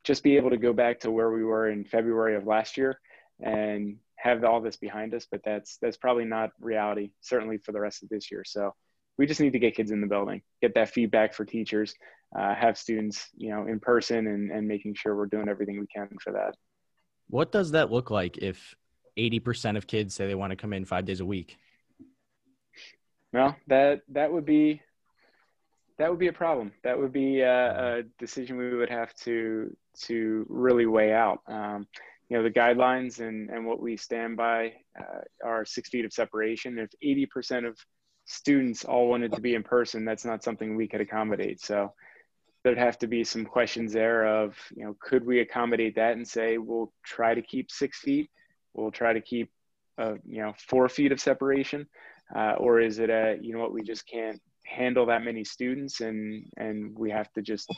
just be able to go back to where we were in February of last year and have all this behind us, but that's that's probably not reality, certainly for the rest of this year. So we just need to get kids in the building, get that feedback for teachers, uh, have students, you know, in person and, and making sure we're doing everything we can for that. What does that look like if 80% of kids say they want to come in five days a week? Well, that, that would be, that would be a problem. That would be a, a decision we would have to, to really weigh out. Um, you know, the guidelines and, and what we stand by uh, are six feet of separation. If 80% of students all wanted to be in person, that's not something we could accommodate. So there'd have to be some questions there of, you know, could we accommodate that and say we'll try to keep six feet, we'll try to keep, uh, you know, four feet of separation, uh, or is it a, you know what, we just can't handle that many students and and we have to just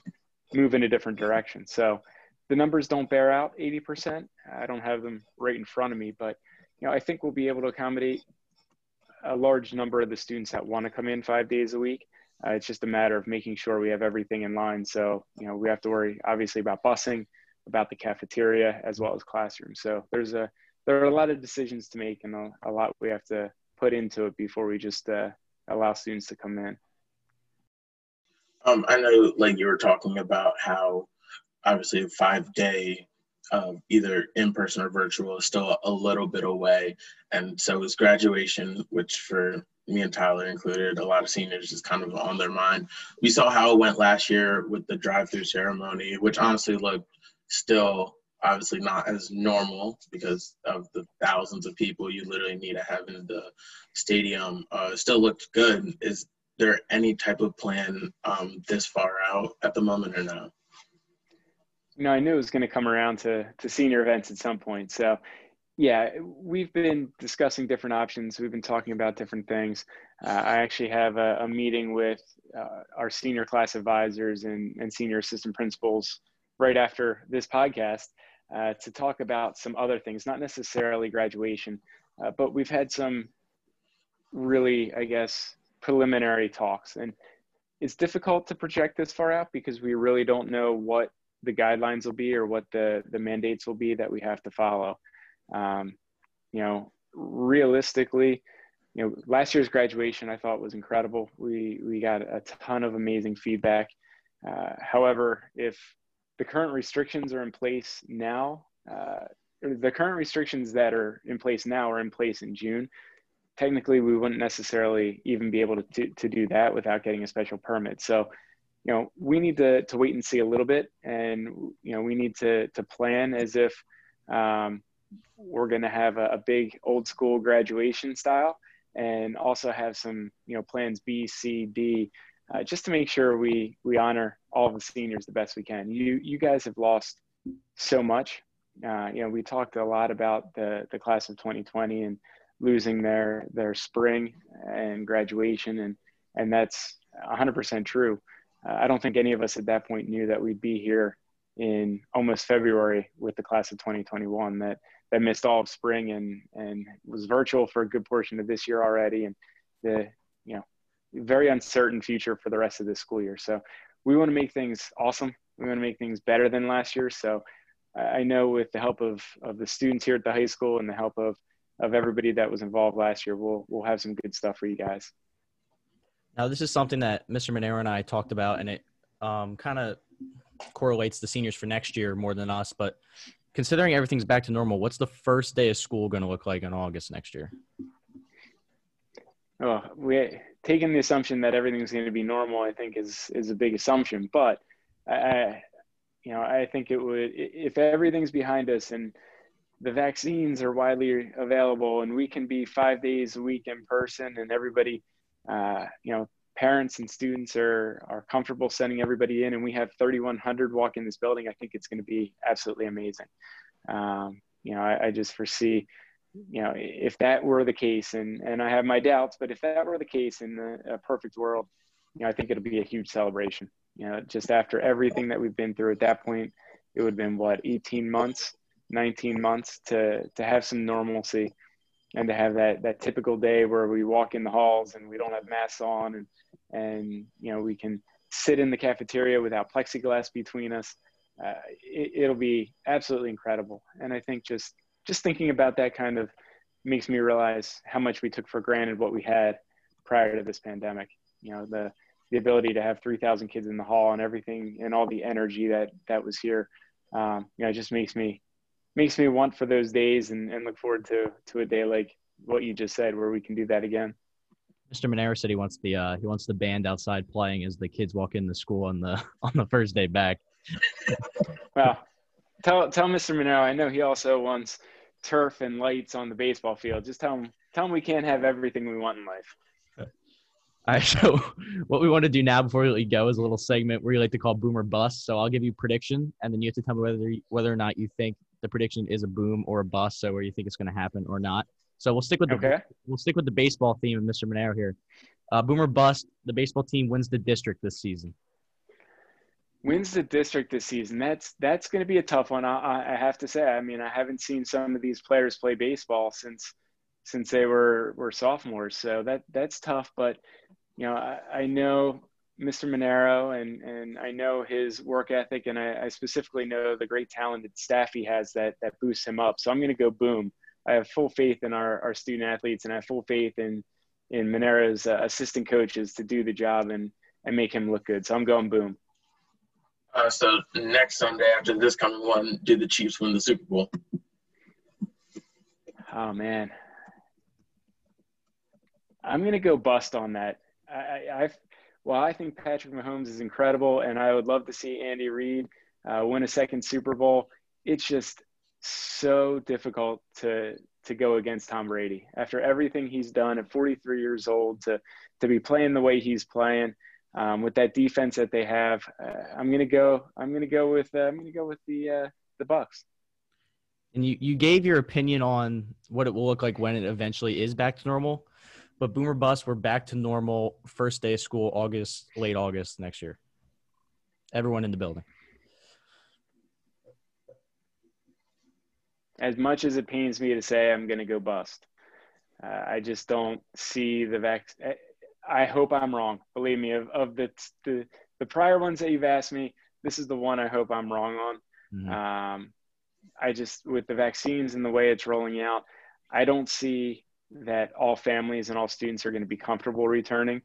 move in a different direction. So the numbers don't bear out 80%. I don't have them right in front of me, but you know, I think we'll be able to accommodate a large number of the students that want to come in five days a week. Uh, it's just a matter of making sure we have everything in line. So, you know, we have to worry obviously about busing, about the cafeteria, as well as classrooms. So there's a, there are a lot of decisions to make and a, a lot we have to put into it before we just uh, allow students to come in. Um, I know, like you were talking about how obviously a five day, uh, either in person or virtual, is still a little bit away, and so is graduation, which for me and Tyler included, a lot of seniors is kind of on their mind. We saw how it went last year with the drive-through ceremony, which honestly looked still obviously not as normal because of the thousands of people you literally need to have in the stadium. Uh, still looked good. Is there any type of plan um, this far out at the moment or no? You know, I knew it was going to come around to to senior events at some point. So, yeah, we've been discussing different options. We've been talking about different things. Uh, I actually have a, a meeting with uh, our senior class advisors and, and senior assistant principals right after this podcast uh, to talk about some other things, not necessarily graduation, uh, but we've had some really, I guess, preliminary talks. And it's difficult to project this far out because we really don't know what the guidelines will be or what the, the mandates will be that we have to follow. Um, you know, realistically, you know, last year's graduation I thought was incredible. We we got a ton of amazing feedback. Uh, however, if the current restrictions are in place now, uh, the current restrictions that are in place now are in place in June. Technically, we wouldn't necessarily even be able to, to, to do that without getting a special permit. So, you know, we need to, to wait and see a little bit. And, you know, we need to, to plan as if um, we're going to have a, a big old school graduation style and also have some, you know, plans B, C, D, uh, just to make sure we we honor all the seniors the best we can. You you guys have lost so much. Uh, you know, we talked a lot about the the class of 2020 and losing their their spring and graduation, and and that's 100% true. Uh, I don't think any of us at that point knew that we'd be here in almost February with the class of 2021 that that missed all of spring and and was virtual for a good portion of this year already, and the you know very uncertain future for the rest of this school year. So we want to make things awesome. We want to make things better than last year. So I know with the help of, of the students here at the high school and the help of, of everybody that was involved last year, we'll, we'll have some good stuff for you guys. Now, this is something that Mr. Monero and I talked about, and it um, kind of correlates the seniors for next year more than us. But considering everything's back to normal, what's the first day of school going to look like in August next year? Oh, we taking the assumption that everything's going to be normal, I think is is a big assumption. But I, you know, I think it would if everything's behind us and the vaccines are widely available and we can be five days a week in person and everybody, uh, you know, parents and students are are comfortable sending everybody in and we have 3,100 walk in this building. I think it's going to be absolutely amazing. Um, you know, I, I just foresee you know, if that were the case, and and I have my doubts, but if that were the case in the, a perfect world, you know, I think it'll be a huge celebration. You know, just after everything that we've been through at that point, it would have been what 18 months, 19 months to to have some normalcy, and to have that that typical day where we walk in the halls and we don't have masks on, and and you know we can sit in the cafeteria without plexiglass between us. Uh, it, it'll be absolutely incredible, and I think just just thinking about that kind of makes me realize how much we took for granted what we had prior to this pandemic. You know, the the ability to have 3,000 kids in the hall and everything and all the energy that that was here. Um, you know, just makes me makes me want for those days and, and look forward to to a day like what you just said where we can do that again. Mr. Monero said he wants the uh, he wants the band outside playing as the kids walk in the school on the on the first day back. well, tell tell Mr. Monero I know he also wants turf and lights on the baseball field. Just tell them tell them we can't have everything we want in life. All right, so what we want to do now before we let you go is a little segment where you like to call boomer bust. So I'll give you prediction, and then you have to tell me whether whether or not you think the prediction is a boom or a bust. So where you think it's going to happen or not. So we'll stick with the Okay. we'll stick with the baseball theme of Mr. Monero here. Uh, boomer bust. The baseball team wins the district this season. Wins the district this season. That's that's going to be a tough one. I, I- have to say. I mean, I haven't seen some of these players play baseball since since they were were sophomores. So that that's tough. But you know, I, I know Mr. Monero and and I know his work ethic, and I, I specifically know the great talented staff he has that that boosts him up. So I'm going to go boom. I have full faith in our, our student athletes, and I have full faith in in Monero's uh, assistant coaches to do the job and and make him look good. So I'm going boom. Uh, so next Sunday after this coming one, do the Chiefs win the Super Bowl? Oh man, I'm gonna go bust on that. I, I I've, well, I think Patrick Mahomes is incredible, and I would love to see Andy Reid uh, win a second Super Bowl. It's just so difficult to to go against Tom Brady after everything he's done at 43 years old to to be playing the way he's playing um, with that defense that they have. Uh, I'm gonna go. I'm gonna go with. Uh, I'm gonna go with the uh, the Bucks. And you, you gave your opinion on what it will look like when it eventually is back to normal. But Boomer Bus, we're back to normal first day of school, August, late August next year. Everyone in the building. As much as it pains me to say I'm going to go bust. Uh, I just don't see the vac. I hope I'm wrong. Believe me, of, of the, the the prior ones that you've asked me, this is the one I hope I'm wrong on. Mm-hmm. Um, I just with the vaccines and the way it's rolling out, I don't see that all families and all students are going to be comfortable returning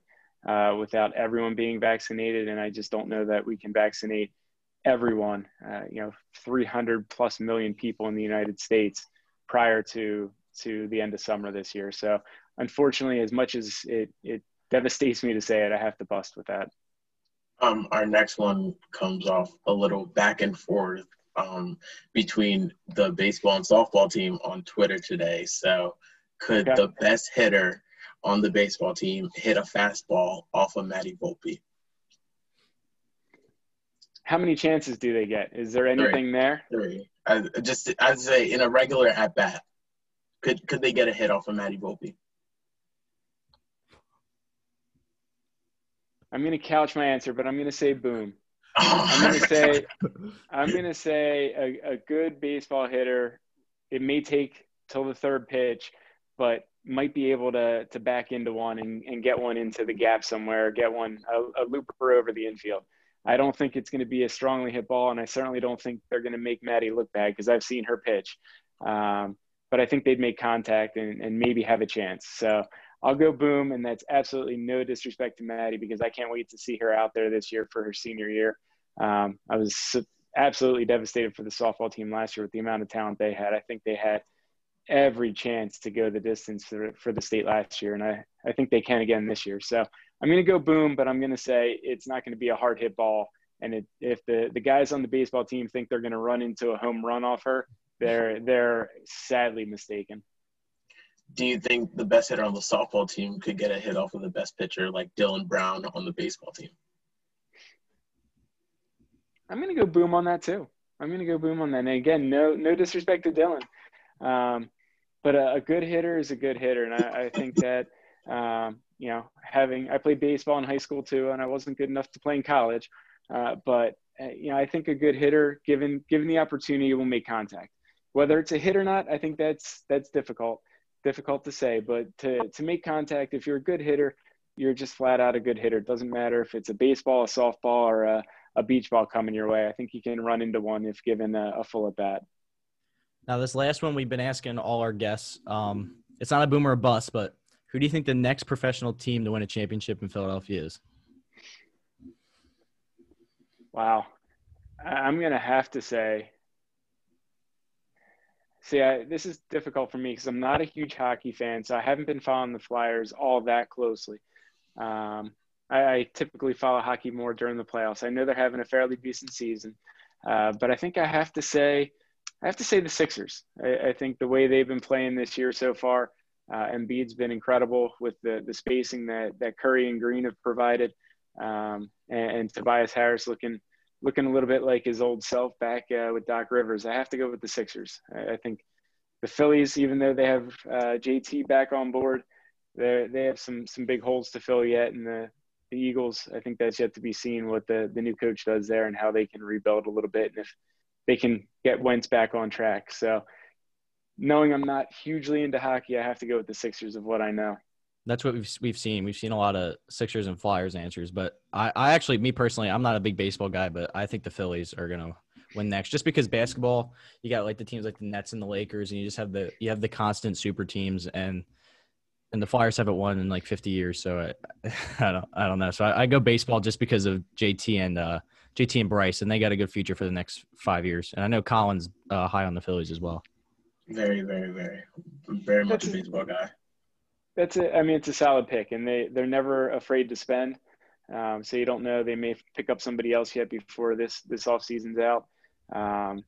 uh, without everyone being vaccinated, and I just don't know that we can vaccinate everyone, uh, you know, 300 plus million people in the United States prior to to the end of summer this year. So unfortunately, as much as it, it devastates me to say it, I have to bust with that. Um, our next one comes off a little back and forth um, between the baseball and softball team on Twitter today. So, could Okay. the best hitter on the baseball team hit a fastball off of Matty Volpe? How many chances do they get? Is there anything there? Three. I, just I'd say in a regular at bat, could could they get a hit off of Matty Volpe? I'm going to couch my answer, but I'm going to say boom. Oh I'm going to say I'm to say a, a good baseball hitter. It may take till the third pitch, but might be able to to back into one and, and get one into the gap somewhere, get one a, a looper over the infield. I don't think it's going to be a strongly hit ball, and I certainly don't think they're going to make Maddie look bad because I've seen her pitch. Um, but I think they'd make contact and, and maybe have a chance. So I'll go boom, and that's absolutely no disrespect to Maddie because I can't wait to see her out there this year for her senior year. Um, I was so- absolutely devastated for the softball team last year with the amount of talent they had. I think they had every chance to go the distance for, for the state last year, and I, I think they can again this year. So I'm going to go boom, but I'm going to say it's not going to be a hard hit ball. And it, if the, the guys on the baseball team think they're going to run into a home run off her, they're they're sadly mistaken. Do you think the best hitter on the softball team could get a hit off of the best pitcher like Dylan Brown on the baseball team? I'm going to go boom on that too. I'm going to go boom on that. And again, no no disrespect to Dylan, um, but a, a good hitter is a good hitter, and I, I think that um, you know having I played baseball in high school too, and I wasn't good enough to play in college, uh, but uh, you know I think a good hitter, given given the opportunity, will make contact. Whether it's a hit or not, I think that's that's difficult difficult to say. But to to make contact, if you're a good hitter, you're just flat out a good hitter. It doesn't matter if it's a baseball, a softball, or a, a beach ball coming your way. I think you can run into one if given a, a full at bat. Now, this last one we've been asking all our guests. Um, it's not a boom or bust, but who do you think the next professional team to win a championship in Philadelphia is? Wow. I'm going to have to say, see, I, this is difficult for me because I'm not a huge hockey fan, so I haven't been following the Flyers all that closely. Um, I, I typically follow hockey more during the playoffs. I know they're having a fairly decent season, uh, but I think I have to say, I have to say the Sixers. I, I think the way they've been playing this year so far, Uh, Embiid's been incredible with the the spacing that that Curry and Green have provided, um, and, and, Tobias Harris looking looking a little bit like his old self back uh, with Doc Rivers. I have to go with the Sixers. I, I think the Phillies, even though they have uh, JT back on board, they they have some some big holes to fill yet, and the the Eagles, I think that's yet to be seen what the the new coach does there and how they can rebuild a little bit, and if they can get Wentz back on track. So knowing I'm not hugely into hockey, I have to go with the Sixers of what I know. That's what we've we've seen. We've seen a lot of Sixers and Flyers answers, but I, I actually, me personally, I'm not a big baseball guy, but I think the Phillies are gonna win next, just because basketball, you got like the teams like the Nets and the Lakers, and you just have the you have the constant super teams, and and the Flyers haven't won in like 50 years, so I, I don't I don't know. So I, I go baseball just because of JT and uh, JT and Bryce, and they got a good future for the next five years. And I know Colin's uh, high on the Phillies as well. Very, very, very, very much a baseball guy. That's it. I mean, it's a solid pick, and they they're never afraid to spend. Um, so you don't know they may pick up somebody else yet before this this off season's out. Um,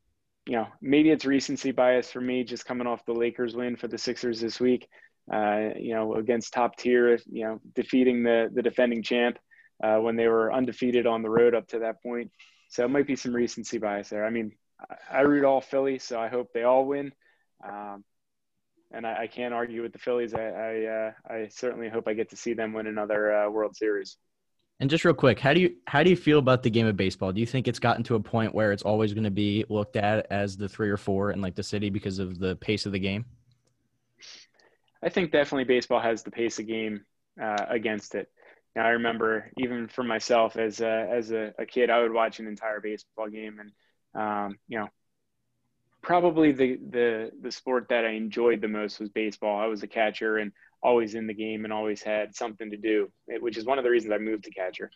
you know, maybe it's recency bias for me, just coming off the Lakers win for the Sixers this week. Uh, you know, against top tier, you know, defeating the the defending champ uh, when they were undefeated on the road up to that point. So it might be some recency bias there. I mean, I, I root all Philly, so I hope they all win. Um, and I, I, can't argue with the Phillies. I I, uh, I, certainly hope I get to see them win another uh, World Series. And just real quick, how do you how do you feel about the game of baseball? Do you think it's gotten to a point where it's always going to be looked at as the three or four in like the city because of the pace of the game? I think definitely baseball has the pace of game uh, against it. Now I remember even for myself as a, as a, a, kid, I would watch an entire baseball game, and um, you know, probably the the the sport that I enjoyed the most was baseball. I was a catcher and always in the game and always had something to do, which is one of the reasons I moved to catcher.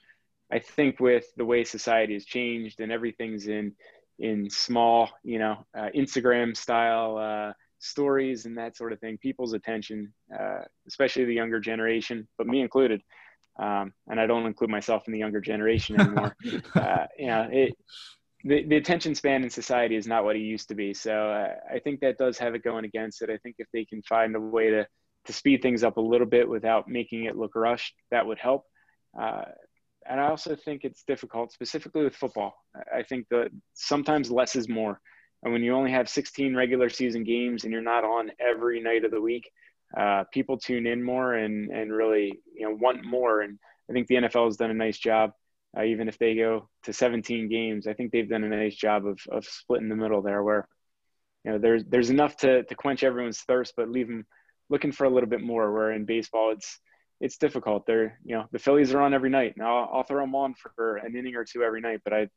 I think with the way society has changed and everything's in in small, you know, uh, Instagram style uh, stories and that sort of thing, people's attention, uh, especially the younger generation, but me included. Um, and I don't include myself in the younger generation anymore. Uh, you know, it, the, the attention span in society is not what it used to be. So uh, I think that does have it going against it. I think if they can find a way to to speed things up a little bit without making it look rushed, that would help. Uh, and I also think it's difficult, specifically with football. I think that sometimes less is more. And when you only have 16 regular season games and you're not on every night of the week, uh, people tune in more and and really you know want more. And I think the NFL has done a nice job uh, even if they go to 17 games, I think they've done a nice job of, of splitting the middle there where, you know, there's, there's enough to, to quench everyone's thirst, but leave them looking for a little bit more where in baseball, it's, it's difficult. They're, you know, the Phillies are on every night. Now I'll, I'll throw them on for an inning or two every night, but I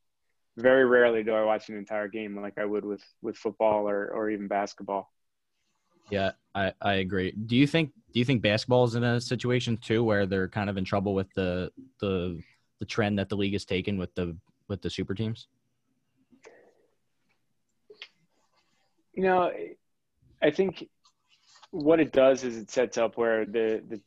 very rarely do I watch an entire game like I would with, with football or, or even basketball. Yeah, I, I agree. Do you think do you think basketball is in a situation too where they're kind of in trouble with the the the trend that the league has taken with the with the super teams? You know, I think what it does is it sets up where the the,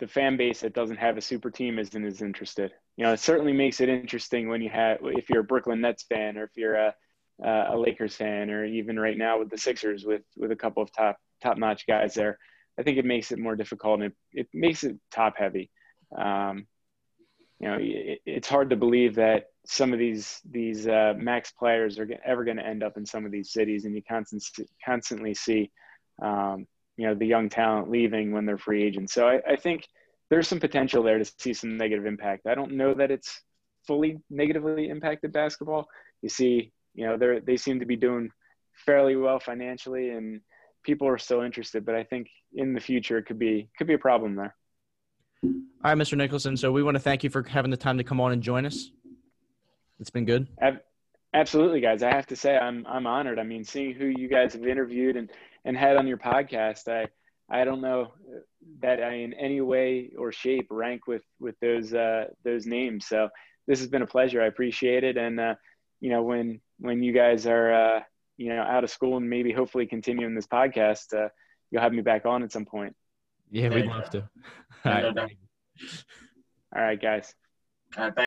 the fan base that doesn't have a super team isn't as interested. You know, it certainly makes it interesting when you have if you're a Brooklyn Nets fan or if you're a a Lakers fan or even right now with the Sixers with with a couple of top top notch guys there. I think it makes it more difficult and it, it makes it top heavy. Um, you know, it, it's hard to believe that some of these these uh, max players are ever going to end up in some of these cities, and you constantly constantly see, um, you know, the young talent leaving when they're free agents. So I, I think there's some potential there to see some negative impact. I don't know that it's fully negatively impacted basketball. You see, you know, they they seem to be doing fairly well financially, and people are still interested. But I think in the future it could be could be a problem there. All right, Mr. Nicholson. So we want to thank you for having the time to come on and join us. It's been good. Absolutely, guys. I have to say I'm I'm honored. I mean, seeing who you guys have interviewed and and had on your podcast, I I don't know that I in any way or shape rank with with those uh, those names. So this has been a pleasure. I appreciate it. And uh, you know, when when you guys are uh, you know out of school and maybe hopefully continuing this podcast, uh, you'll have me back on at some point. Yeah, we'd love to. All right. All right, guys. All right,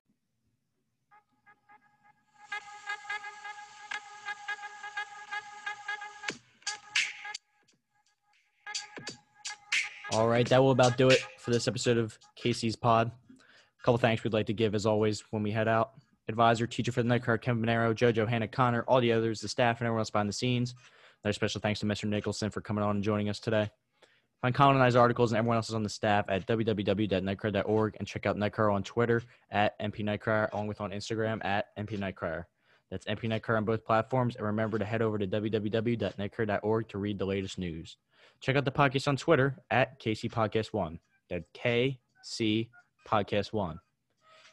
All right, that will about do it for this episode of Casey's Pod. A couple thanks we'd like to give, as always, when we head out. Advisor, teacher for the Knight Crier, Kevin Bonero, JoJo, Hannah Connor, all the others, the staff, and everyone else behind the scenes. Another special thanks to Mr. Nicholson for coming on and joining us today. Find Colin and I's articles and everyone else's on the staff at www.nightcry.org and check out Knight Crier on Twitter at npknightcrier, along with on Instagram at npknightcrier. That's NP Knight Crier on both platforms. And remember to head over to www.knightcrier.org to read the latest news. Check out the podcast on Twitter at KC Podcast One. That's KC Podcast One.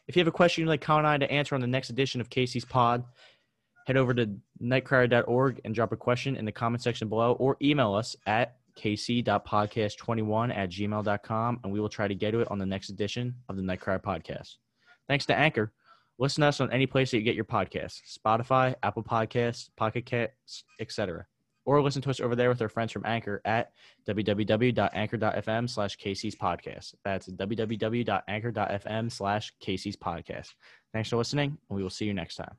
If you have a question you'd like Colin and I to answer on the next edition of Casey's Pod, head over to knightcrier.org and drop a question in the comment section below or email us at kc.podcast21 at gmail.com and we will try to get to it on the next edition of the Knight Crier Podcast. Thanks to Anchor. Listen to us on any place that you get your podcasts Spotify, Apple Podcasts, Pocket Casts, etc. Or listen to us over there with our friends from Anchor at www.anchor.fm slash Casey's Podcast. That's www.anchor.fm slash Casey's Podcast. Thanks for listening, and we will see you next time.